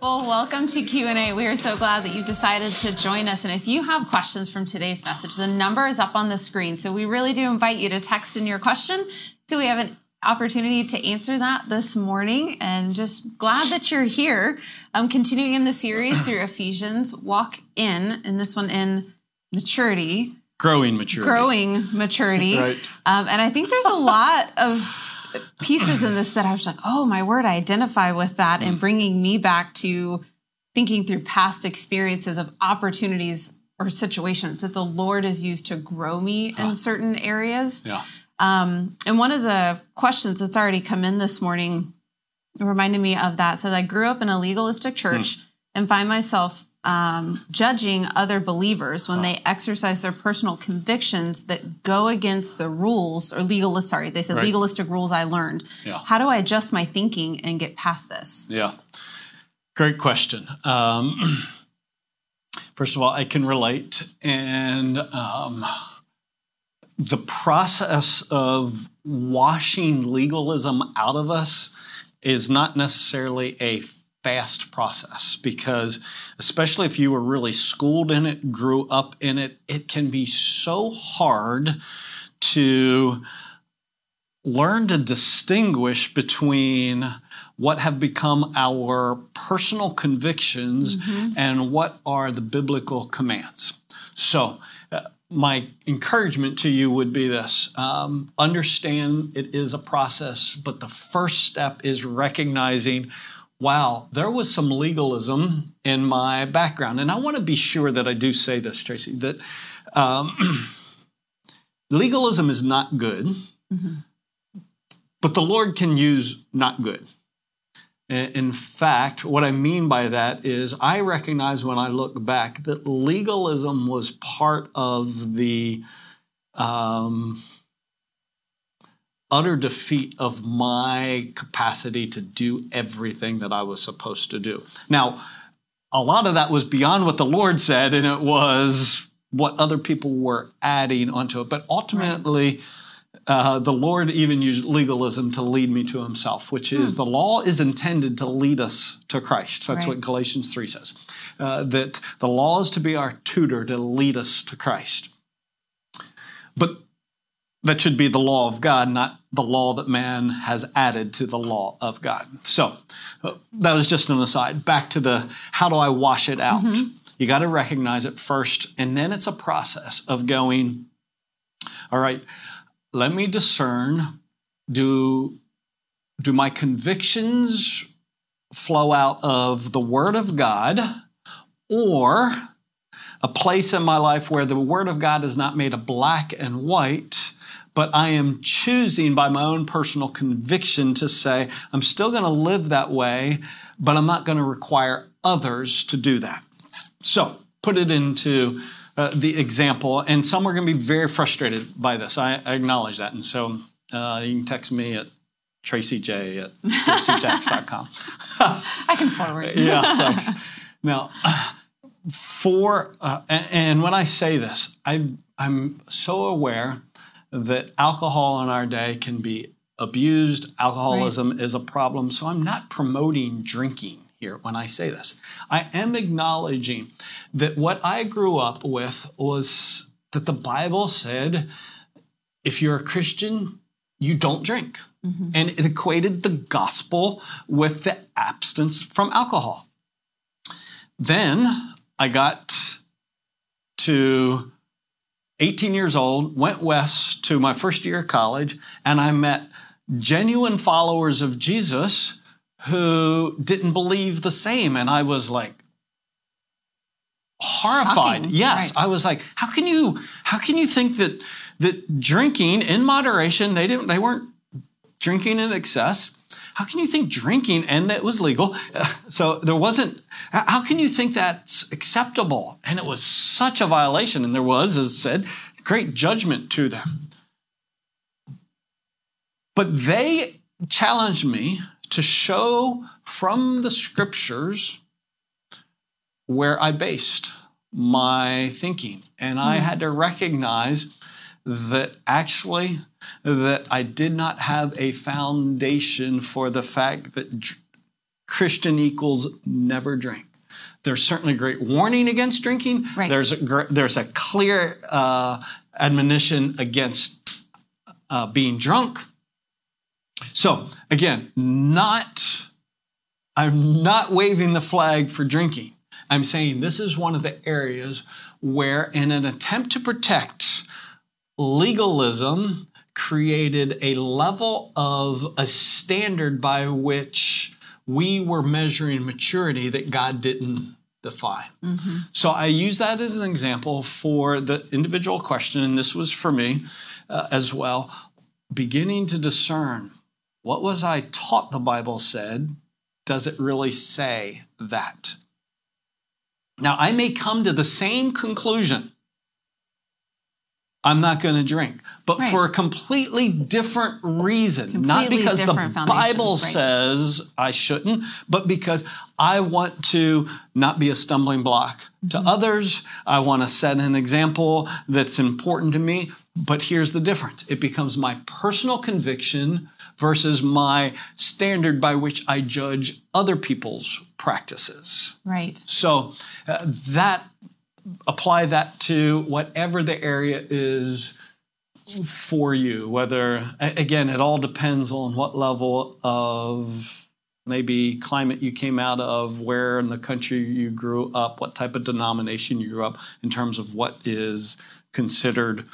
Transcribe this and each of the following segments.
Well, welcome to Q&A. We are so glad that you decided to join us. And if you have questions from today's message, the number is up on the screen. So we really do invite you to text in your question. So we have an opportunity to answer that this morning and just glad that you're here. I'm continuing in the series through Ephesians, walk in, and this one in maturity. Growing maturity. Growing maturity. right. Um, and I think there's a lot of pieces in this that I was like, oh, my word, I identify with that and bringing me back to thinking through past experiences of opportunities or situations that the Lord has used to grow me in certain areas. Yeah. Um, and one of the questions that's already come in this morning reminded me of that. So I grew up in a legalistic church and find myself um, judging other believers when they exercise their personal convictions that go against the rules or legalist. Sorry, they said Right. legalistic rules I learned. Yeah. How do I adjust my thinking and get past this? Yeah. Great question. Um, first of all, I can relate. And um, the process of washing legalism out of us is not necessarily a fast process because, especially if you were really schooled in it, grew up in it, it can be so hard to learn to distinguish between what have become our personal convictions and what are the biblical commands. So, uh, my encouragement to you would be this um, understand it is a process, but the first step is recognizing. Wow, there was some legalism in my background. And I want to be sure that I do say this, Tracy, that um, legalism is not good. But the Lord can use not good. In in fact, what I mean by that is I recognize when I look back that legalism was part of the um, utter defeat of my capacity to do everything that I was supposed to do. Now, a lot of that was beyond what the Lord said, and it was what other people were adding onto it. But ultimately, uh, the Lord even used legalism to lead me to Himself, which is the law is intended to lead us to Christ. That's Right. what Galatians 3 says. Uh, that the law is to be our tutor to lead us to Christ. But that should be the law of God, not the law that man has added to the law of God. So uh, that was just an aside. Back to the how do I wash it out? You got to recognize it first, and then it's a process of going, all right, let me discern do do my convictions flow out of the word of God or a place in my life where the word of God is not made a black and white but I am choosing by my own personal conviction to say I'm still going to live that way but I'm not going to require others to do that so put it into uh, the example, and some are going to be very frustrated by this. I, I acknowledge that. And so uh, you can text me at tracyj at cfcjacks.com. I can forward. yeah, thanks. Now, for, uh, and, and when I say this, I, I'm so aware that alcohol in our day can be abused. Alcoholism is a problem. So I'm not promoting drinking here when I say this. I am acknowledging that what I grew up with was that the Bible said if you're a Christian, you don't drink. Mm-hmm. And it equated the gospel with the abstinence from alcohol. Then I got to 18 years old, went west to my first year of college, and I met genuine followers of Jesus who didn't believe the same. And I was like, horrified. Shocking, Yes, right. I was like, how can you how can you think that that drinking in moderation, they didn't they weren't drinking in excess. How can you think drinking and that was legal? So there wasn't. How can you think that's acceptable? And it was such a violation, and there was, as I said, great judgment to them. But they challenged me to show from the scriptures where I based my thinking. And I hmm. had to recognize that actually that I did not have a foundation for the fact that Christian equals never drink. There's certainly great warning against drinking. Right. There's a there's a clear uh, admonition against uh, being drunk. So again, not I'm not waving the flag for drinking. I'm saying this is one of the areas where, in an attempt to protect legalism, created a level of a standard by which we were measuring maturity that God didn't define. Mm-hmm. So I use that as an example for the individual question, and this was for me uh, as well. Beginning to discern what was I taught the Bible said? Does it really say that? Now, I may come to the same conclusion. I'm not going to drink, but right. for a completely different reason. Completely not because the Bible right. says I shouldn't, but because I want to not be a stumbling block mm-hmm. to others. I want to set an example that's important to me. But here's the difference it becomes my personal conviction versus my standard by which I judge other people's practices. Right. So uh, that apply that to whatever the area is for you whether again it all depends on what level of maybe climate you came out of where in the country you grew up what type of denomination you grew up in terms of what is considered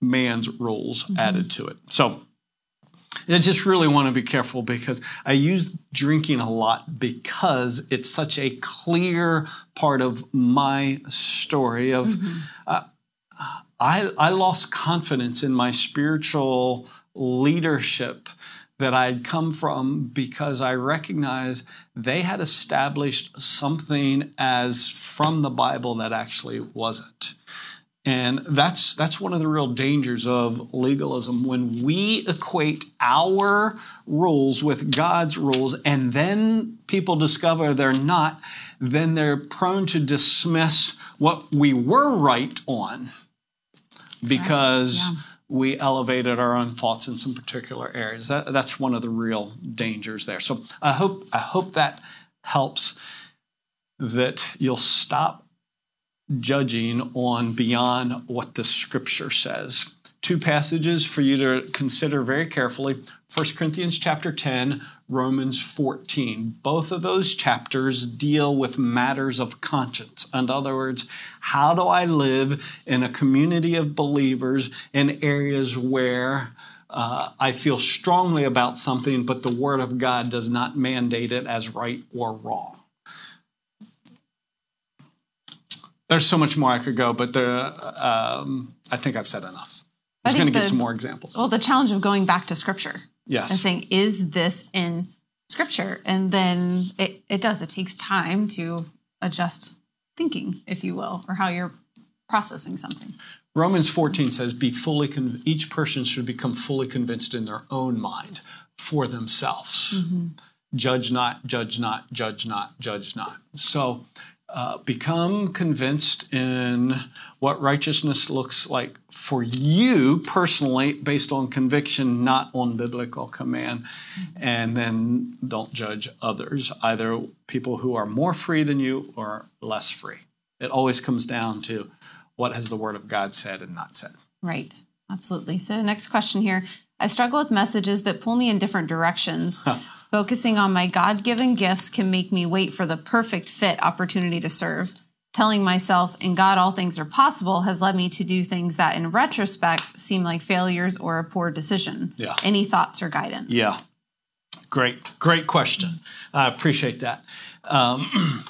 man's rules mm-hmm. added to it so I just really want to be careful because I use drinking a lot because it's such a clear part of my story of mm-hmm. uh, I, I lost confidence in my spiritual leadership that I'd come from because I recognized they had established something as from the Bible that actually wasn't. And that's that's one of the real dangers of legalism when we equate our rules with God's rules and then people discover they're not, then they're prone to dismiss what we were right on because yeah. we elevated our own thoughts in some particular areas. That, that's one of the real dangers there. So I hope I hope that helps that you'll stop judging on beyond what the scripture says. Two passages for you to consider very carefully 1 Corinthians chapter 10, Romans 14. Both of those chapters deal with matters of conscience. In other words, how do I live in a community of believers in areas where uh, I feel strongly about something, but the Word of God does not mandate it as right or wrong? There's so much more I could go, but the, um, I think I've said enough. I am going to give some more examples. Well, the challenge of going back to scripture. Yes. And saying, is this in scripture? And then it, it does. It takes time to adjust thinking, if you will, or how you're processing something. Romans 14 says, be fully, con- each person should become fully convinced in their own mind for themselves. Mm-hmm. Judge not, judge not, judge not, judge not. So uh, become convinced in what righteousness looks like for you personally based on conviction, not on biblical command. And then don't judge others, either people who are more free than you or less free. It always comes down to what has the Word of God said and not said. Right, absolutely. So, next question here. I struggle with messages that pull me in different directions. Focusing on my God given gifts can make me wait for the perfect fit opportunity to serve. Telling myself, in God, all things are possible, has led me to do things that, in retrospect, seem like failures or a poor decision. Yeah. Any thoughts or guidance? Yeah. Great, great question. I appreciate that. Um,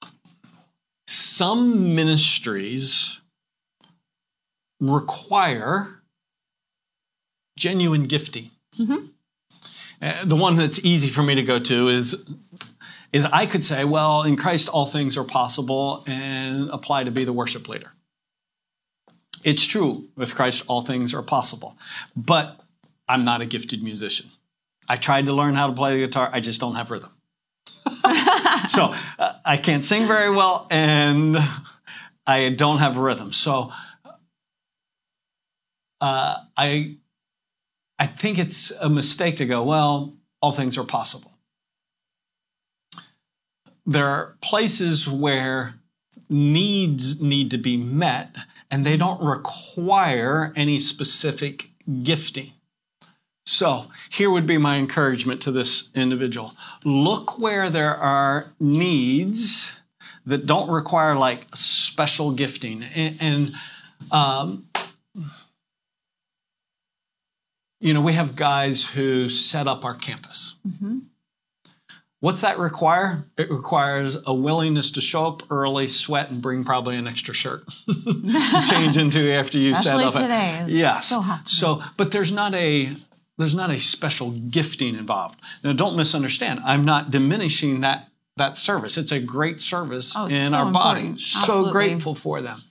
some ministries require genuine gifting. Mm-hmm. Uh, the one that's easy for me to go to is is I could say, well, in Christ all things are possible and apply to be the worship leader. It's true, with Christ all things are possible. But I'm not a gifted musician. I tried to learn how to play the guitar, I just don't have rhythm. so uh, I can't sing very well and I don't have rhythm. So uh, I I think it's a mistake to go, well, all things are possible. there are places where needs need to be met and they don't require any specific gifting. So, here would be my encouragement to this individual. Look where there are needs that don't require like special gifting. And, and um, you know, we have guys who set up our campus. Mm-hmm. What's that require? It requires a willingness to show up early, sweat, and bring probably an extra shirt to change into after you set up. today. It's yes. So hot. So, but there's not a there's not a special gifting involved. Now, don't misunderstand. I'm not diminishing that that service. It's a great service Oh, in so our body. important. So grateful for them.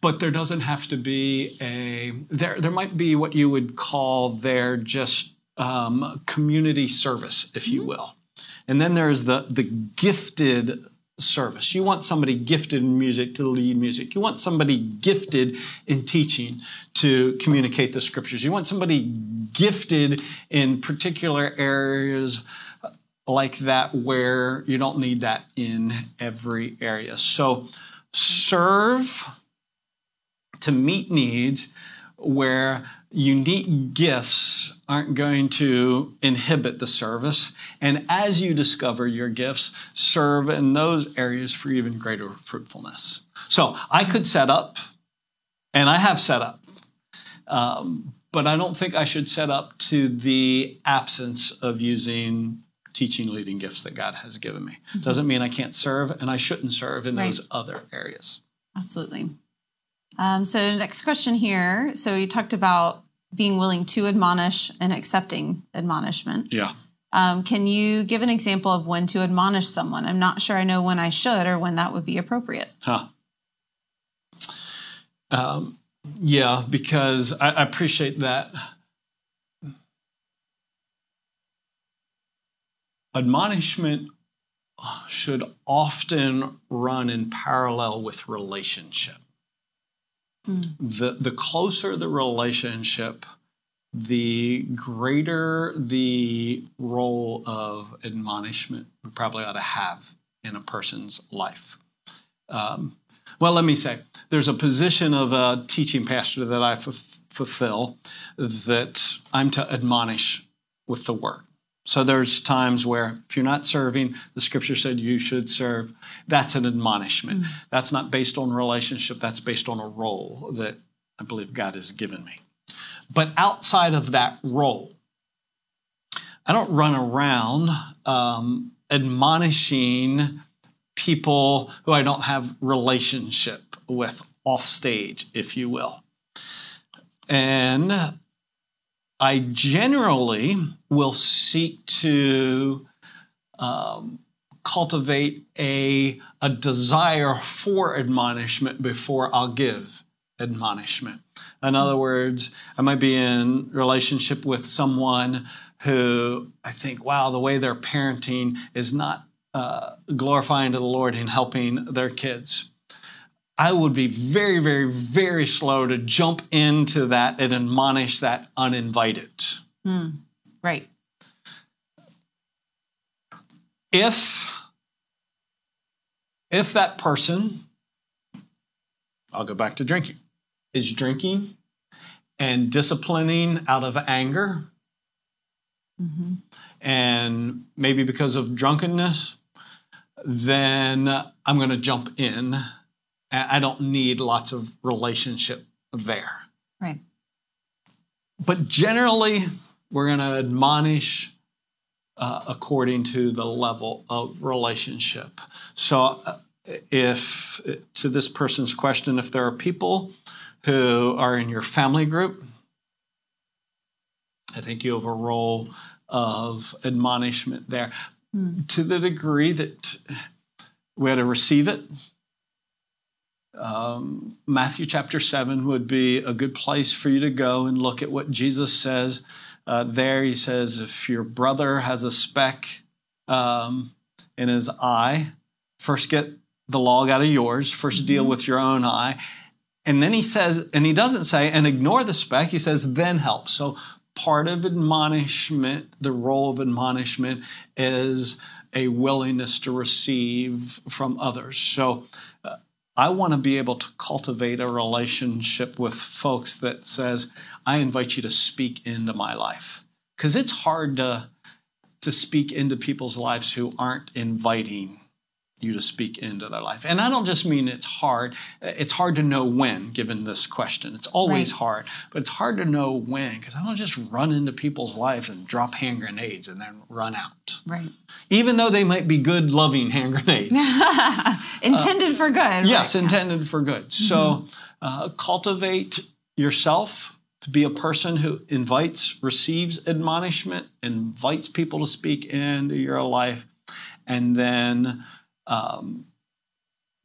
But there doesn't have to be a there. There might be what you would call there just um, community service, if Mm-hmm. you will. And then there's the the gifted service. You want somebody gifted in music to lead music. You want somebody gifted in teaching to communicate the scriptures. You want somebody gifted in particular areas like that where you don't need that in every area. So serve to meet needs where unique gifts aren't going to inhibit the service. And as you discover your gifts, serve in those areas for even greater fruitfulness. So I could set up, and I have set up, um, but I don't think I should set up to the absence of using teaching leading gifts that God has given me. Doesn't mean I can't serve and I shouldn't serve in Right. those other areas. Absolutely. Um, so, next question here. So, you talked about being willing to admonish and accepting admonishment. Yeah. Um, can you give an example of when to admonish someone? I'm not sure I know when I should or when that would be appropriate. Huh. Um, yeah, because I, I appreciate that. Admonishment should often run in parallel with relationship. The, the closer the relationship, the greater the role of admonishment we probably ought to have in a person's life. Um, well, let me say, there's a position of a teaching pastor that I f- fulfill that I'm to admonish with the word. So there's times where if you're not serving, the scripture said you should serve. That's an admonishment. That's not based on relationship, that's based on a role that I believe God has given me. But outside of that role, I don't run around um, admonishing people who I don't have relationship with off stage, if you will. And I generally will seek to um, cultivate a, a desire for admonishment before I'll give admonishment. In other words, I might be in relationship with someone who I think, wow, the way they're parenting is not uh, glorifying to the Lord in helping their kids. I would be very, very, very slow to jump into that and admonish that uninvited. Hmm, right. If if that person, I'll go back to drinking, is drinking and disciplining out of anger, mm-hmm. and maybe because of drunkenness, then I'm going to jump in. And I don't need lots of relationship there. Right. But generally, we're going to admonish uh, according to the level of relationship. So, uh, if to this person's question, if there are people who are in your family group, I think you have a role of admonishment there to the degree that we had to receive it. Um, Matthew chapter 7 would be a good place for you to go and look at what Jesus says. Uh, there, he says, if your brother has a speck um, in his eye, first get the log out of yours, 1st deal with your own eye. And then he says, and he doesn't say, and ignore the speck, he says, then help. So part of admonishment, the role of admonishment is a willingness to receive from others. So I want to be able to cultivate a relationship with folks that says, I invite you to speak into my life. Because it's hard to, to speak into people's lives who aren't inviting you to speak into their life. And I don't just mean it's hard. It's hard to know when, given this question. It's always right. hard, but it's hard to know when because I don't just run into people's lives and drop hand grenades and then run out. Right. Even though they might be good, loving hand grenades. intended uh, for good. Yes, right? intended for good. Mm-hmm. So uh, cultivate yourself to be a person who invites, receives admonishment, invites people to speak into your life, and then um,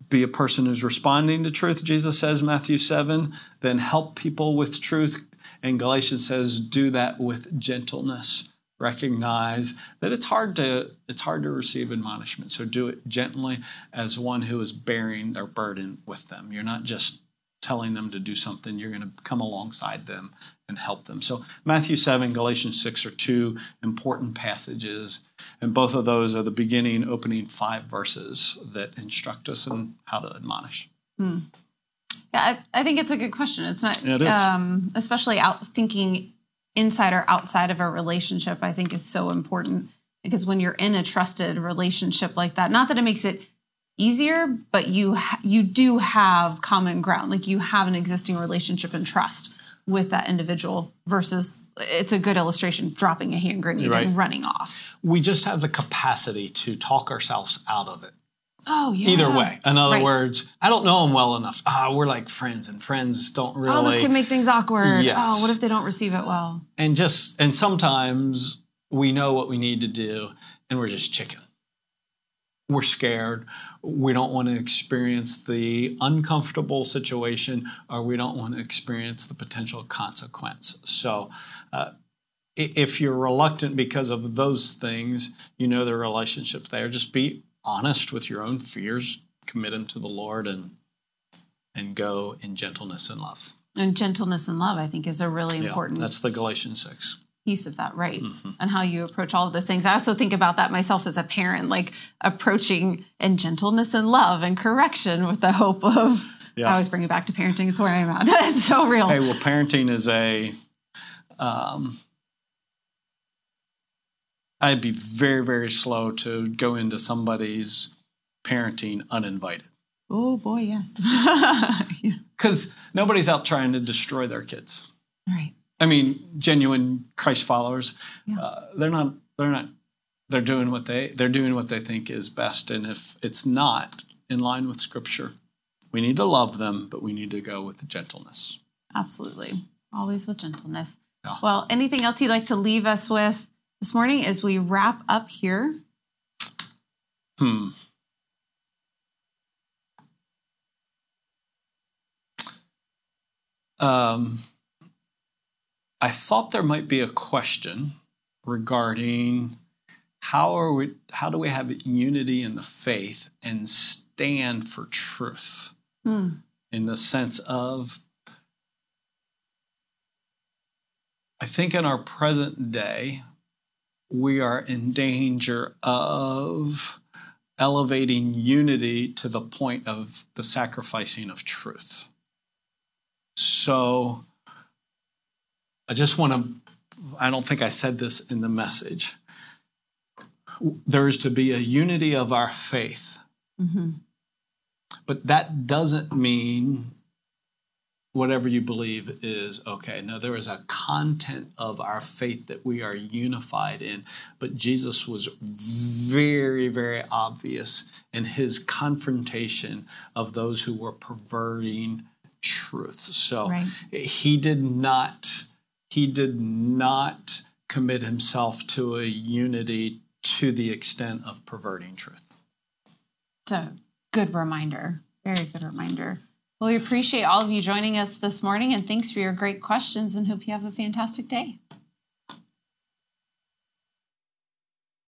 be a person who's responding to truth, Jesus says, Matthew 7, then help people with truth. And Galatians says, do that with gentleness. Recognize that it's hard to it's hard to receive admonishment. So do it gently as one who is bearing their burden with them. You're not just telling them to do something, you're going to come alongside them and help them. So Matthew 7, Galatians 6 are two important passages and both of those are the beginning, opening five verses that instruct us in how to admonish. Hmm. Yeah, I, I, think it's a good question. It's not, it is. Um, especially out thinking inside or outside of a relationship, I think is so important because when you're in a trusted relationship like that, not that it makes it easier, but you ha- you do have common ground. Like you have an existing relationship and trust with that individual versus it's a good illustration dropping a hand grenade right. and running off. We just have the capacity to talk ourselves out of it. Oh, yeah. Either way. In other right. words, I don't know them well enough. Ah, we're like friends, and friends don't really. Oh, this can make things awkward. Yes. Oh, what if they don't receive it well? And just, and sometimes we know what we need to do, and we're just chicken we're scared. We don't want to experience the uncomfortable situation, or we don't want to experience the potential consequence. So, uh, if you're reluctant because of those things, you know the relationship there. Just be honest with your own fears, commit them to the Lord, and and go in gentleness and love. And gentleness and love, I think, is a really yeah, important. That's the Galatians six piece of that right mm-hmm. and how you approach all of those things. I also think about that myself as a parent like approaching in gentleness and love and correction with the hope of yeah. i always bring it back to parenting it's where i'm at. It's so real. Hey well parenting is a um, i'd be very very slow to go into somebody's parenting uninvited. Oh boy yes. Because yeah. nobody's out trying to destroy their kids. Right I mean, genuine Christ followers. Yeah. Uh, they're not. They're not. They're doing what they. They're doing what they think is best, and if it's not in line with Scripture, we need to love them, but we need to go with gentleness. Absolutely, always with gentleness. Yeah. Well, anything else you'd like to leave us with this morning as we wrap up here? Hmm. Um I thought there might be a question regarding how are we how do we have unity in the faith and stand for truth hmm. in the sense of I think in our present day we are in danger of elevating unity to the point of the sacrificing of truth. So I just want to, I don't think I said this in the message. There is to be a unity of our faith. Mm-hmm. But that doesn't mean whatever you believe is okay. No, there is a content of our faith that we are unified in. But Jesus was very, very obvious in his confrontation of those who were perverting truth. So right. he did not he did not commit himself to a unity to the extent of perverting truth. It's a good reminder. Very good reminder. Well, we appreciate all of you joining us this morning and thanks for your great questions and hope you have a fantastic day.